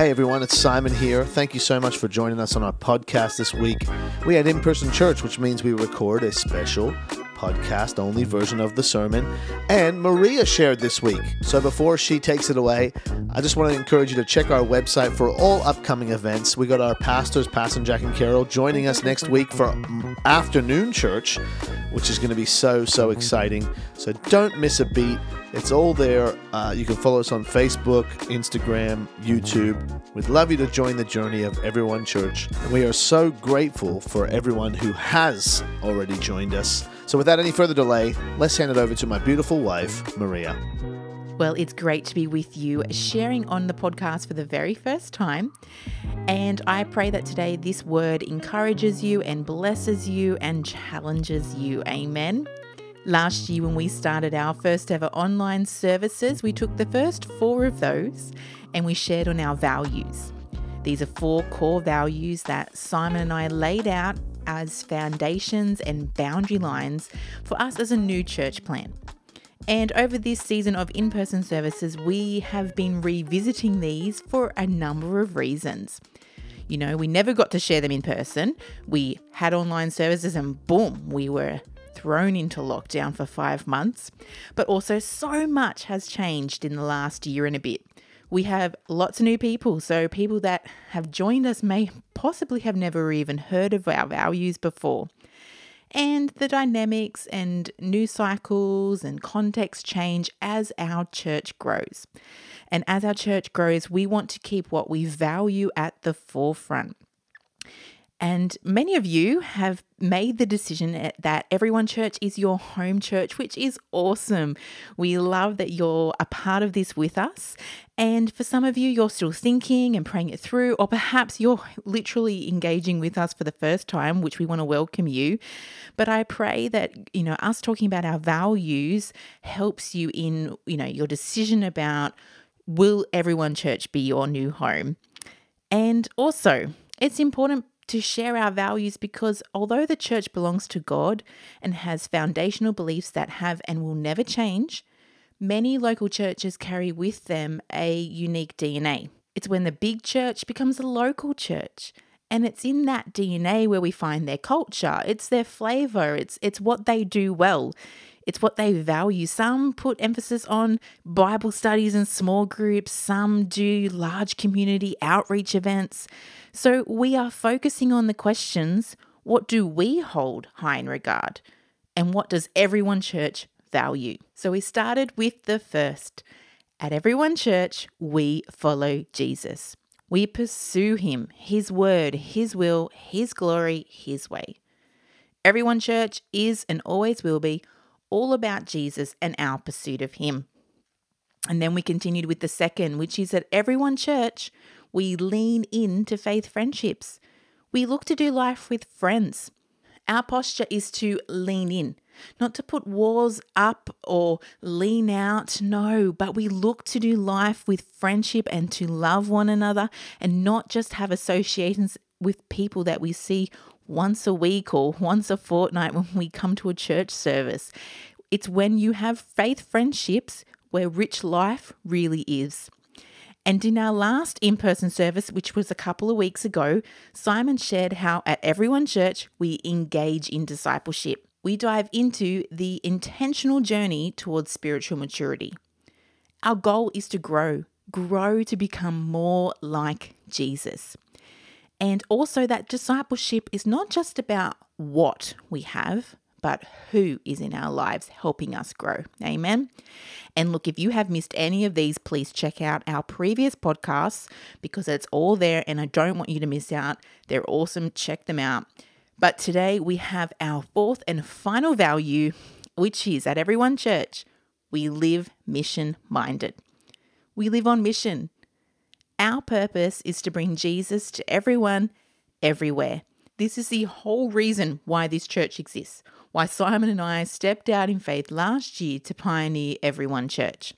Hey everyone, it's Simon here. Thank you so much for joining us on our podcast this week. We had in person church, which means we record a special podcast only version of the sermon. And Maria shared this week. So before she takes it away, I just want to encourage you to check our website for all upcoming events. We got our pastors, Pastor Jack and Carol, joining us next week for afternoon church, which is going to be so, so exciting. So don't miss a beat. It's all there. Uh, you can follow us on Facebook, Instagram, YouTube. We'd love you to join the journey of Everyone Church. And we are so grateful for everyone who has already joined us. So, without any further delay, let's hand it over to my beautiful wife, Maria. Well, it's great to be with you, sharing on the podcast for the very first time. And I pray that today this word encourages you and blesses you and challenges you. Amen. Last year, when we started our first ever online services, we took the first four of those and we shared on our values. These are four core values that Simon and I laid out as foundations and boundary lines for us as a new church plant. And over this season of in person services, we have been revisiting these for a number of reasons. You know, we never got to share them in person. We had online services and boom, we were thrown into lockdown for five months. But also, so much has changed in the last year and a bit. We have lots of new people, so people that have joined us may possibly have never even heard of our values before. And the dynamics and new cycles and context change as our church grows. And as our church grows, we want to keep what we value at the forefront. And many of you have made the decision eh, that Everyone Church is your home church, which is awesome. We love that you're a part of this with us. And for some of you, you're still thinking and praying it through, or perhaps you're literally engaging with us for the first time, which we want to welcome you. But I pray that, you know, us talking about our values helps you in, you know, your decision about will Everyone Church be your new home? And also, it's important to share our values because although the church belongs to God and has foundational beliefs that have and will never change, many local churches carry with them a unique DNA. It's when the big church becomes a local church. And it's in that DNA where we find their culture. It's their flavor. It's it's what they do well. It's what they value. Some put emphasis on Bible studies and small groups, some do large community outreach events. So we are focusing on the questions what do we hold high in regard? And what does everyone church value? So we started with the first. At everyone church, we follow Jesus. We pursue him, his word, his will, his glory, his way. Everyone church is and always will be all about Jesus and our pursuit of him. And then we continued with the second, which is at everyone church, we lean into faith friendships. We look to do life with friends. Our posture is to lean in, not to put walls up or lean out. No, but we look to do life with friendship and to love one another and not just have associations with people that we see once a week or once a fortnight when we come to a church service. It's when you have faith friendships where rich life really is. And in our last in person service, which was a couple of weeks ago, Simon shared how at Everyone Church we engage in discipleship. We dive into the intentional journey towards spiritual maturity. Our goal is to grow, grow to become more like Jesus. And also, that discipleship is not just about what we have, but who is in our lives helping us grow. Amen. And look, if you have missed any of these, please check out our previous podcasts because it's all there and I don't want you to miss out. They're awesome. Check them out. But today we have our fourth and final value, which is at Everyone Church, we live mission minded. We live on mission. Our purpose is to bring Jesus to everyone, everywhere. This is the whole reason why this church exists why Simon and I stepped out in faith last year to pioneer Everyone Church.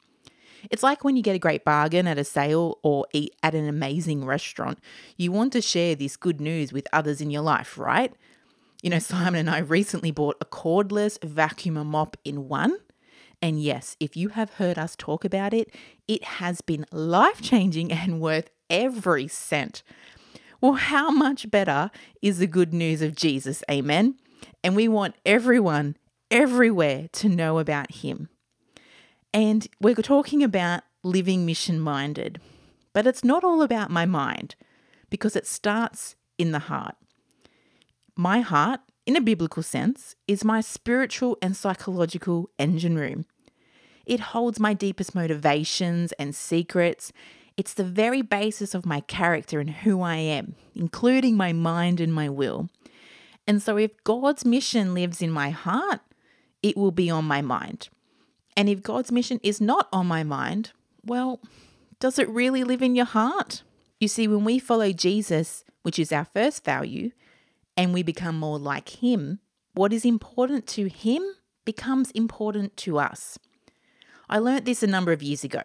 It's like when you get a great bargain at a sale or eat at an amazing restaurant. You want to share this good news with others in your life, right? You know, Simon and I recently bought a cordless vacuum mop in one. And yes, if you have heard us talk about it, it has been life changing and worth every cent. Well, how much better is the good news of Jesus? Amen. And we want everyone, everywhere to know about him. And we're talking about living mission minded. But it's not all about my mind because it starts in the heart. My heart, in a biblical sense, is my spiritual and psychological engine room. It holds my deepest motivations and secrets. It's the very basis of my character and who I am, including my mind and my will. And so, if God's mission lives in my heart, it will be on my mind. And if God's mission is not on my mind, well, does it really live in your heart? You see, when we follow Jesus, which is our first value, and we become more like Him, what is important to Him becomes important to us. I learnt this a number of years ago.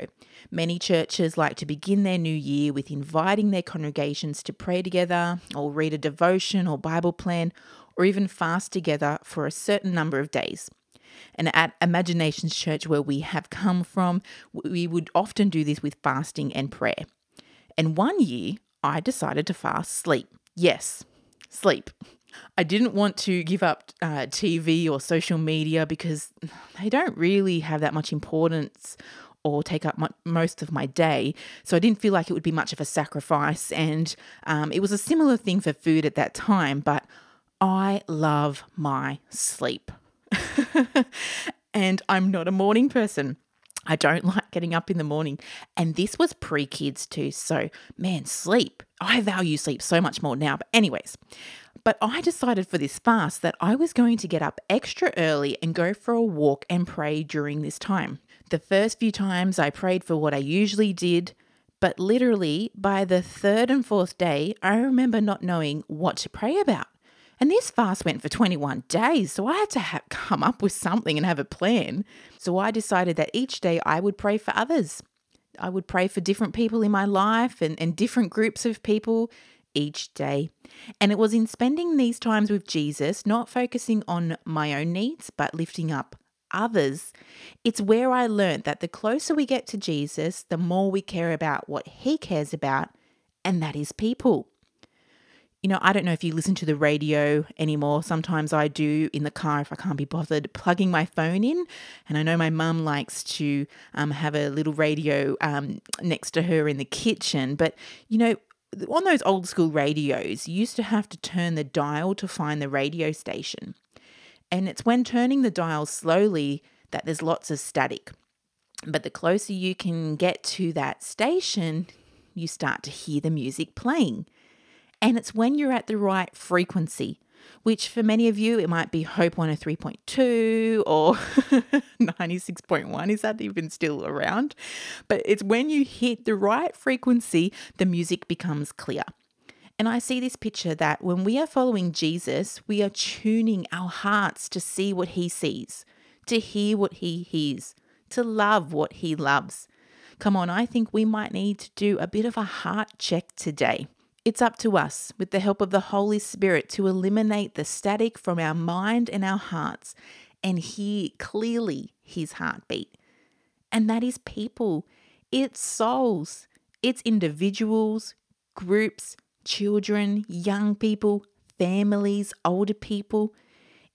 Many churches like to begin their new year with inviting their congregations to pray together, or read a devotion or Bible plan, or even fast together for a certain number of days. And at Imaginations Church, where we have come from, we would often do this with fasting and prayer. And one year, I decided to fast sleep. Yes, sleep. I didn't want to give up uh, TV or social media because they don't really have that much importance or take up my, most of my day. So I didn't feel like it would be much of a sacrifice. And um, it was a similar thing for food at that time, but I love my sleep. and I'm not a morning person. I don't like getting up in the morning. And this was pre kids too. So, man, sleep. I value sleep so much more now. But, anyways, but I decided for this fast that I was going to get up extra early and go for a walk and pray during this time. The first few times I prayed for what I usually did, but literally by the third and fourth day, I remember not knowing what to pray about. And this fast went for 21 days, so I had to come up with something and have a plan. So I decided that each day I would pray for others. I would pray for different people in my life and, and different groups of people each day. And it was in spending these times with Jesus, not focusing on my own needs, but lifting up others, it's where I learned that the closer we get to Jesus, the more we care about what he cares about, and that is people you know, I don't know if you listen to the radio anymore. Sometimes I do in the car if I can't be bothered plugging my phone in. And I know my mum likes to um, have a little radio um, next to her in the kitchen. But, you know, on those old school radios, you used to have to turn the dial to find the radio station. And it's when turning the dial slowly that there's lots of static. But the closer you can get to that station, you start to hear the music playing. And it's when you're at the right frequency, which for many of you, it might be Hope 103.2 or 96.1. Is that even still around? But it's when you hit the right frequency, the music becomes clear. And I see this picture that when we are following Jesus, we are tuning our hearts to see what he sees, to hear what he hears, to love what he loves. Come on, I think we might need to do a bit of a heart check today. It's up to us, with the help of the Holy Spirit, to eliminate the static from our mind and our hearts and hear clearly His heartbeat. And that is people, it's souls, it's individuals, groups, children, young people, families, older people.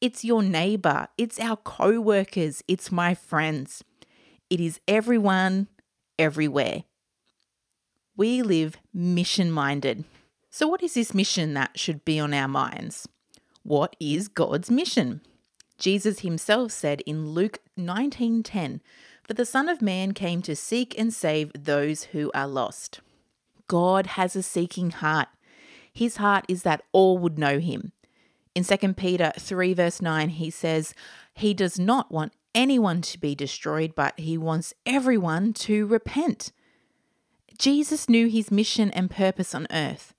It's your neighbor, it's our co workers, it's my friends. It is everyone, everywhere. We live mission minded. So, what is this mission that should be on our minds? What is God's mission? Jesus himself said in Luke 19:10, "For the Son of Man came to seek and save those who are lost." God has a seeking heart. His heart is that all would know him. In 2 Peter 3 verse 9, he says, "He does not want anyone to be destroyed, but he wants everyone to repent." Jesus knew his mission and purpose on earth.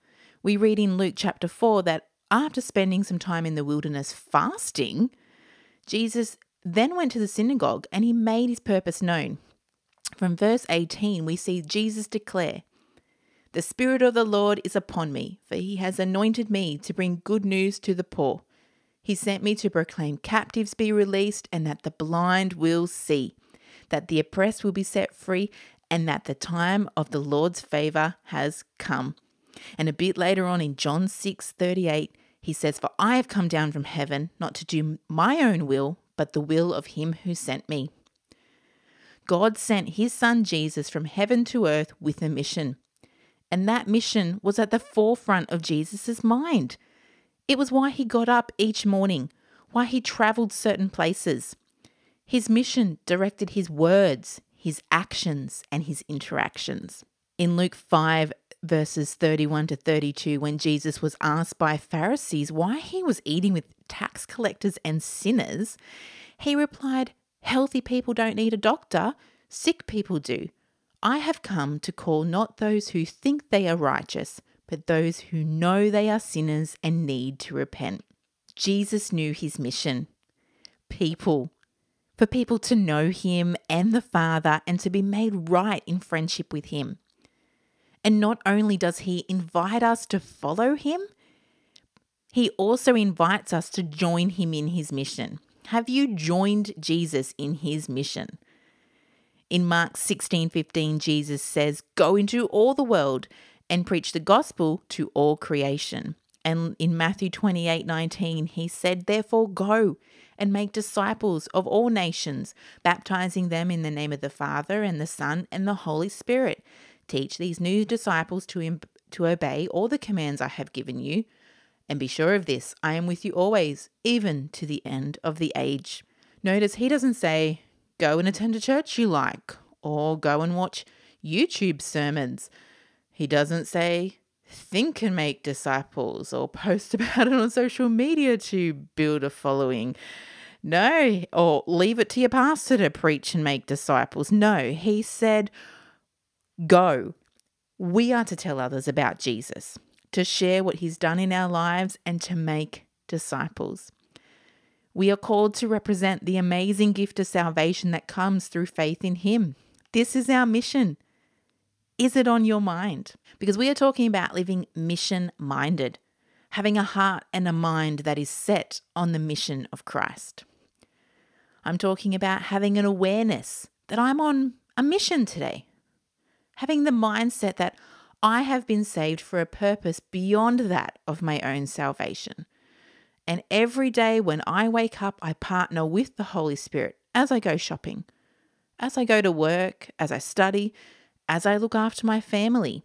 We read in Luke chapter 4 that after spending some time in the wilderness fasting, Jesus then went to the synagogue and he made his purpose known. From verse 18, we see Jesus declare, The Spirit of the Lord is upon me, for he has anointed me to bring good news to the poor. He sent me to proclaim captives be released and that the blind will see, that the oppressed will be set free, and that the time of the Lord's favor has come. And a bit later on in John 6 38, he says, For I have come down from heaven not to do my own will, but the will of him who sent me. God sent his son Jesus from heaven to earth with a mission. And that mission was at the forefront of Jesus' mind. It was why he got up each morning, why he traveled certain places. His mission directed his words, his actions, and his interactions. In Luke 5, verses 31 to 32, when Jesus was asked by Pharisees why he was eating with tax collectors and sinners, he replied, Healthy people don't need a doctor, sick people do. I have come to call not those who think they are righteous, but those who know they are sinners and need to repent. Jesus knew his mission people, for people to know him and the Father and to be made right in friendship with him. And not only does he invite us to follow him, he also invites us to join him in his mission. Have you joined Jesus in his mission? In Mark 16:15 Jesus says, "Go into all the world and preach the gospel to all creation." And in Matthew 28:19 he said, "Therefore go and make disciples of all nations, baptizing them in the name of the Father and the Son and the Holy Spirit." Teach these new disciples to, to obey all the commands I have given you. And be sure of this I am with you always, even to the end of the age. Notice he doesn't say, go and attend a church you like, or go and watch YouTube sermons. He doesn't say, think and make disciples, or post about it on social media to build a following. No, or leave it to your pastor to preach and make disciples. No, he said, Go. We are to tell others about Jesus, to share what he's done in our lives, and to make disciples. We are called to represent the amazing gift of salvation that comes through faith in him. This is our mission. Is it on your mind? Because we are talking about living mission minded, having a heart and a mind that is set on the mission of Christ. I'm talking about having an awareness that I'm on a mission today having the mindset that I have been saved for a purpose beyond that of my own salvation. And every day when I wake up, I partner with the Holy Spirit as I go shopping, as I go to work, as I study, as I look after my family.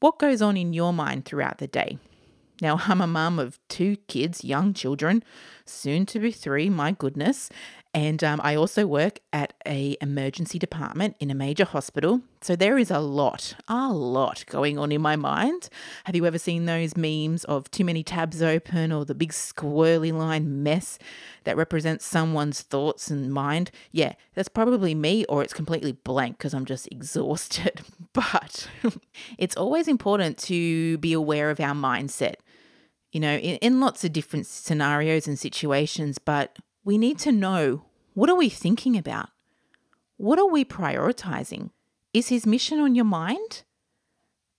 What goes on in your mind throughout the day? Now, I'm a mum of two kids, young children, soon to be three, my goodness. And um, I also work at a emergency department in a major hospital. So there is a lot, a lot going on in my mind. Have you ever seen those memes of too many tabs open or the big squirrely line mess that represents someone's thoughts and mind? Yeah, that's probably me or it's completely blank because I'm just exhausted. But it's always important to be aware of our mindset you know, in, in lots of different scenarios and situations, but we need to know what are we thinking about? What are we prioritizing? Is his mission on your mind?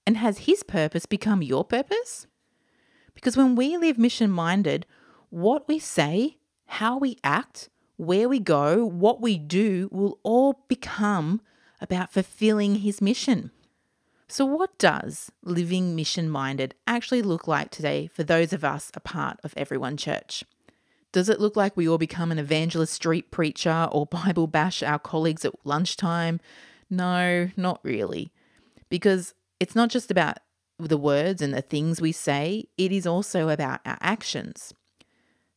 And has his purpose become your purpose? Because when we live mission minded, what we say, how we act, where we go, what we do will all become about fulfilling his mission. So, what does living mission minded actually look like today for those of us a part of Everyone Church? Does it look like we all become an evangelist street preacher or Bible bash our colleagues at lunchtime? No, not really. Because it's not just about the words and the things we say, it is also about our actions.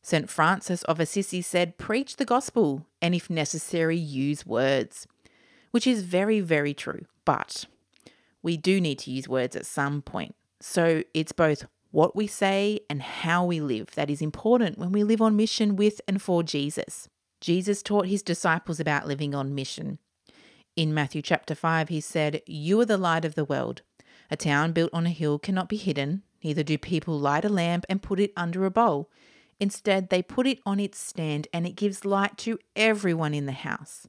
St. Francis of Assisi said, Preach the gospel, and if necessary, use words, which is very, very true. But we do need to use words at some point. So it's both what we say, and how we live that is important when we live on mission with and for Jesus. Jesus taught his disciples about living on mission. In Matthew chapter 5, he said, You are the light of the world. A town built on a hill cannot be hidden, neither do people light a lamp and put it under a bowl. Instead, they put it on its stand and it gives light to everyone in the house.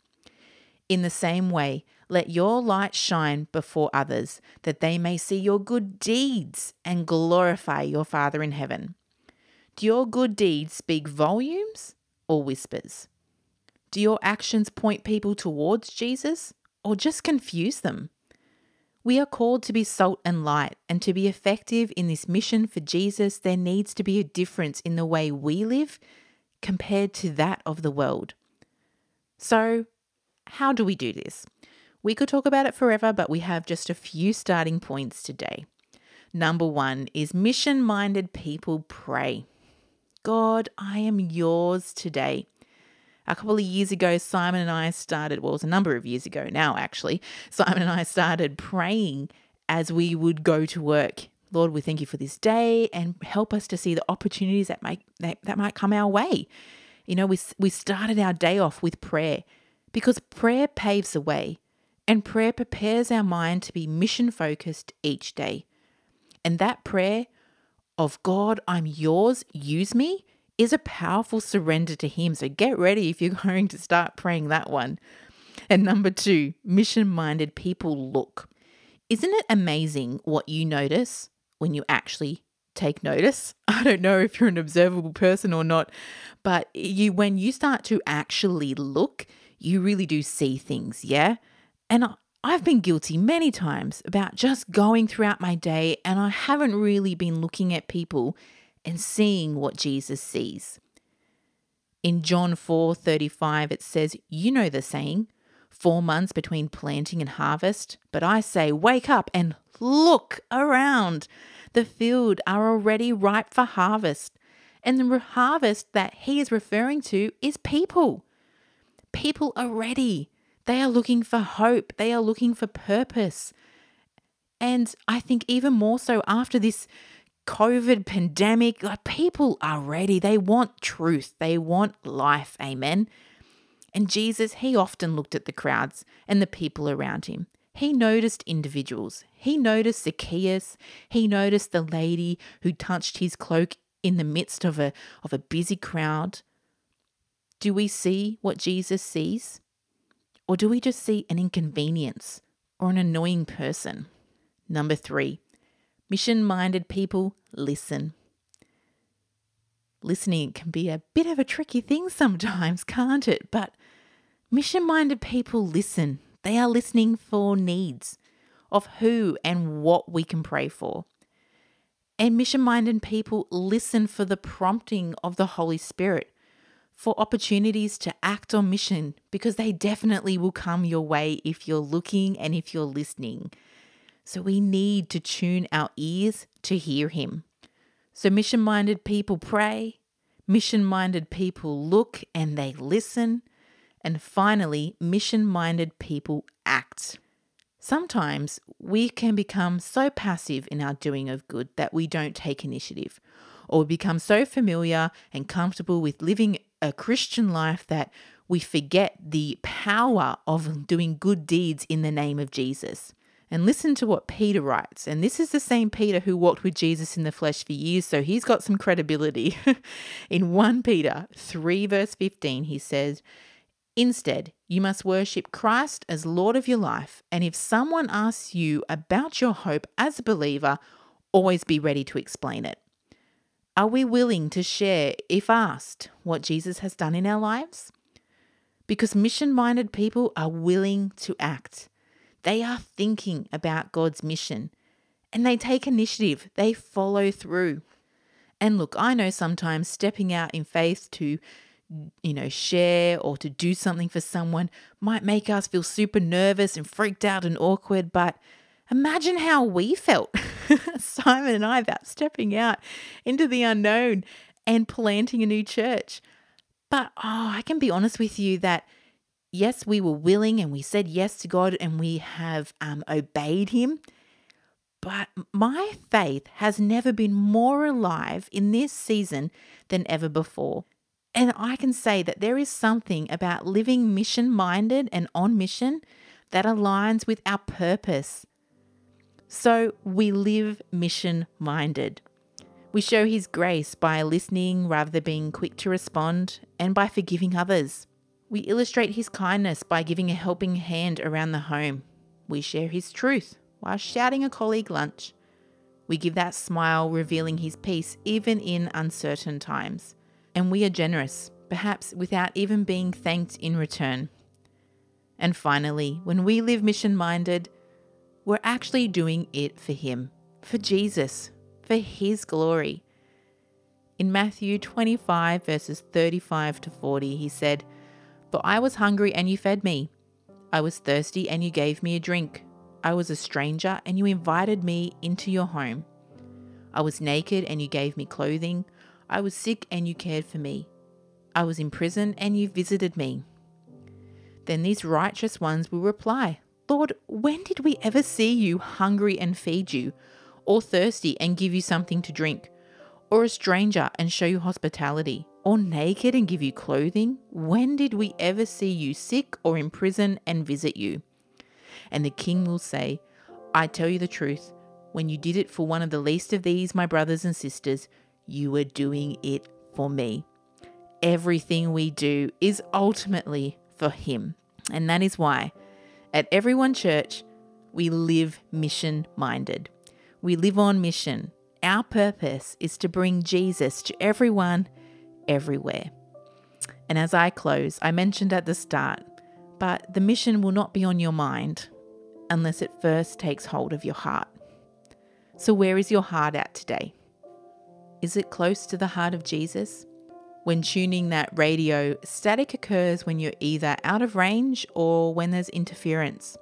In the same way, let your light shine before others, that they may see your good deeds and glorify your Father in heaven. Do your good deeds speak volumes or whispers? Do your actions point people towards Jesus or just confuse them. We are called to be salt and light, and to be effective in this mission for Jesus, there needs to be a difference in the way we live compared to that of the world. So, how do we do this? We could talk about it forever, but we have just a few starting points today. Number one is mission minded people pray. God, I am yours today. A couple of years ago, Simon and I started, well, it was a number of years ago now, actually. Simon and I started praying as we would go to work. Lord, we thank you for this day and help us to see the opportunities that might, that, that might come our way. You know, we, we started our day off with prayer because prayer paves the way and prayer prepares our mind to be mission focused each day. And that prayer of God, I'm yours, use me, is a powerful surrender to Him. So get ready if you're going to start praying that one. And number two, mission minded people look. Isn't it amazing what you notice when you actually take notice? I don't know if you're an observable person or not, but you when you start to actually look, you really do see things, yeah? And I've been guilty many times about just going throughout my day and I haven't really been looking at people and seeing what Jesus sees. In John 4:35 it says, "You know the saying, 4 months between planting and harvest, but I say, wake up and look around. The field are already ripe for harvest." And the harvest that he is referring to is people. People are ready. They are looking for hope. They are looking for purpose. And I think even more so after this COVID pandemic, like people are ready. They want truth, they want life. Amen. And Jesus, he often looked at the crowds and the people around him. He noticed individuals. He noticed Zacchaeus. He noticed the lady who touched his cloak in the midst of a, of a busy crowd. Do we see what Jesus sees? Or do we just see an inconvenience or an annoying person? Number three, Mission minded people listen. Listening can be a bit of a tricky thing sometimes, can't it? But mission minded people listen. They are listening for needs of who and what we can pray for. And mission minded people listen for the prompting of the Holy Spirit, for opportunities to act on mission, because they definitely will come your way if you're looking and if you're listening. So we need to tune our ears to hear Him. So mission minded people pray, mission minded people look and they listen, and finally, mission minded people act. Sometimes we can become so passive in our doing of good that we don't take initiative, or we become so familiar and comfortable with living a Christian life that we forget the power of doing good deeds in the name of Jesus. And listen to what Peter writes. And this is the same Peter who walked with Jesus in the flesh for years, so he's got some credibility. in 1 Peter 3, verse 15, he says, Instead, you must worship Christ as Lord of your life. And if someone asks you about your hope as a believer, always be ready to explain it. Are we willing to share, if asked, what Jesus has done in our lives? Because mission minded people are willing to act. They are thinking about God's mission and they take initiative, they follow through. And look, I know sometimes stepping out in faith to, you know, share or to do something for someone might make us feel super nervous and freaked out and awkward, but imagine how we felt, Simon and I, about stepping out into the unknown and planting a new church. But oh, I can be honest with you that yes, we were willing and we said yes to God and we have um, obeyed Him. But my faith has never been more alive in this season than ever before. And I can say that there is something about living mission minded and on mission that aligns with our purpose. So we live mission minded. We show His grace by listening rather than being quick to respond and by forgiving others. We illustrate his kindness by giving a helping hand around the home. We share his truth while shouting a colleague lunch. We give that smile, revealing his peace even in uncertain times. And we are generous, perhaps without even being thanked in return. And finally, when we live mission minded, we're actually doing it for Him, for Jesus, for His glory. In Matthew 25, verses 35 to 40, he said, But I was hungry and you fed me. I was thirsty and you gave me a drink. I was a stranger and you invited me into your home. I was naked and you gave me clothing. I was sick and you cared for me. I was in prison and you visited me. Then these righteous ones will reply, Lord, when did we ever see you hungry and feed you, or thirsty and give you something to drink, or a stranger and show you hospitality, or naked and give you clothing? When did we ever see you sick or in prison and visit you? And the king will say, I tell you the truth, when you did it for one of the least of these, my brothers and sisters, you were doing it for me. Everything we do is ultimately for Him. And that is why at Everyone Church, we live mission minded. We live on mission. Our purpose is to bring Jesus to everyone, everywhere. And as I close, I mentioned at the start, but the mission will not be on your mind unless it first takes hold of your heart. So, where is your heart at today? Is it close to the heart of Jesus? When tuning that radio, static occurs when you're either out of range or when there's interference.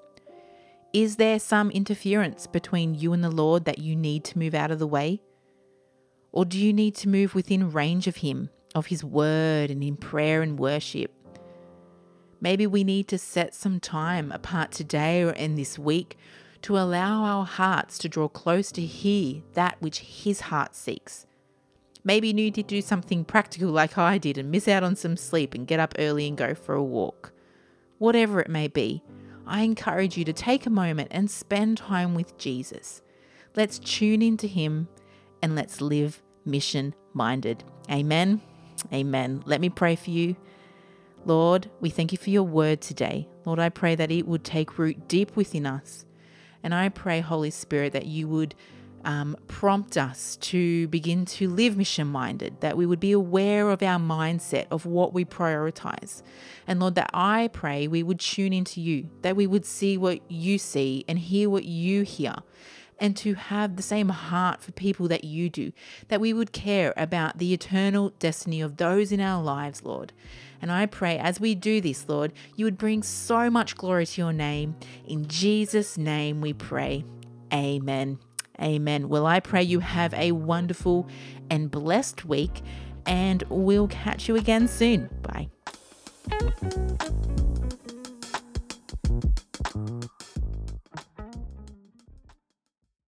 Is there some interference between you and the Lord that you need to move out of the way? Or do you need to move within range of Him, of His word, and in prayer and worship? Maybe we need to set some time apart today or in this week to allow our hearts to draw close to hear that which His heart seeks. Maybe you need to do something practical like I did and miss out on some sleep and get up early and go for a walk. Whatever it may be, I encourage you to take a moment and spend time with Jesus. Let's tune into Him and let's live mission minded. Amen. Amen. Let me pray for you. Lord, we thank you for your word today. Lord, I pray that it would take root deep within us. And I pray, Holy Spirit, that you would um, prompt us to begin to live mission minded, that we would be aware of our mindset, of what we prioritize. And Lord, that I pray we would tune into you, that we would see what you see and hear what you hear. And to have the same heart for people that you do, that we would care about the eternal destiny of those in our lives, Lord. And I pray as we do this, Lord, you would bring so much glory to your name. In Jesus' name we pray. Amen. Amen. Well, I pray you have a wonderful and blessed week, and we'll catch you again soon. Bye.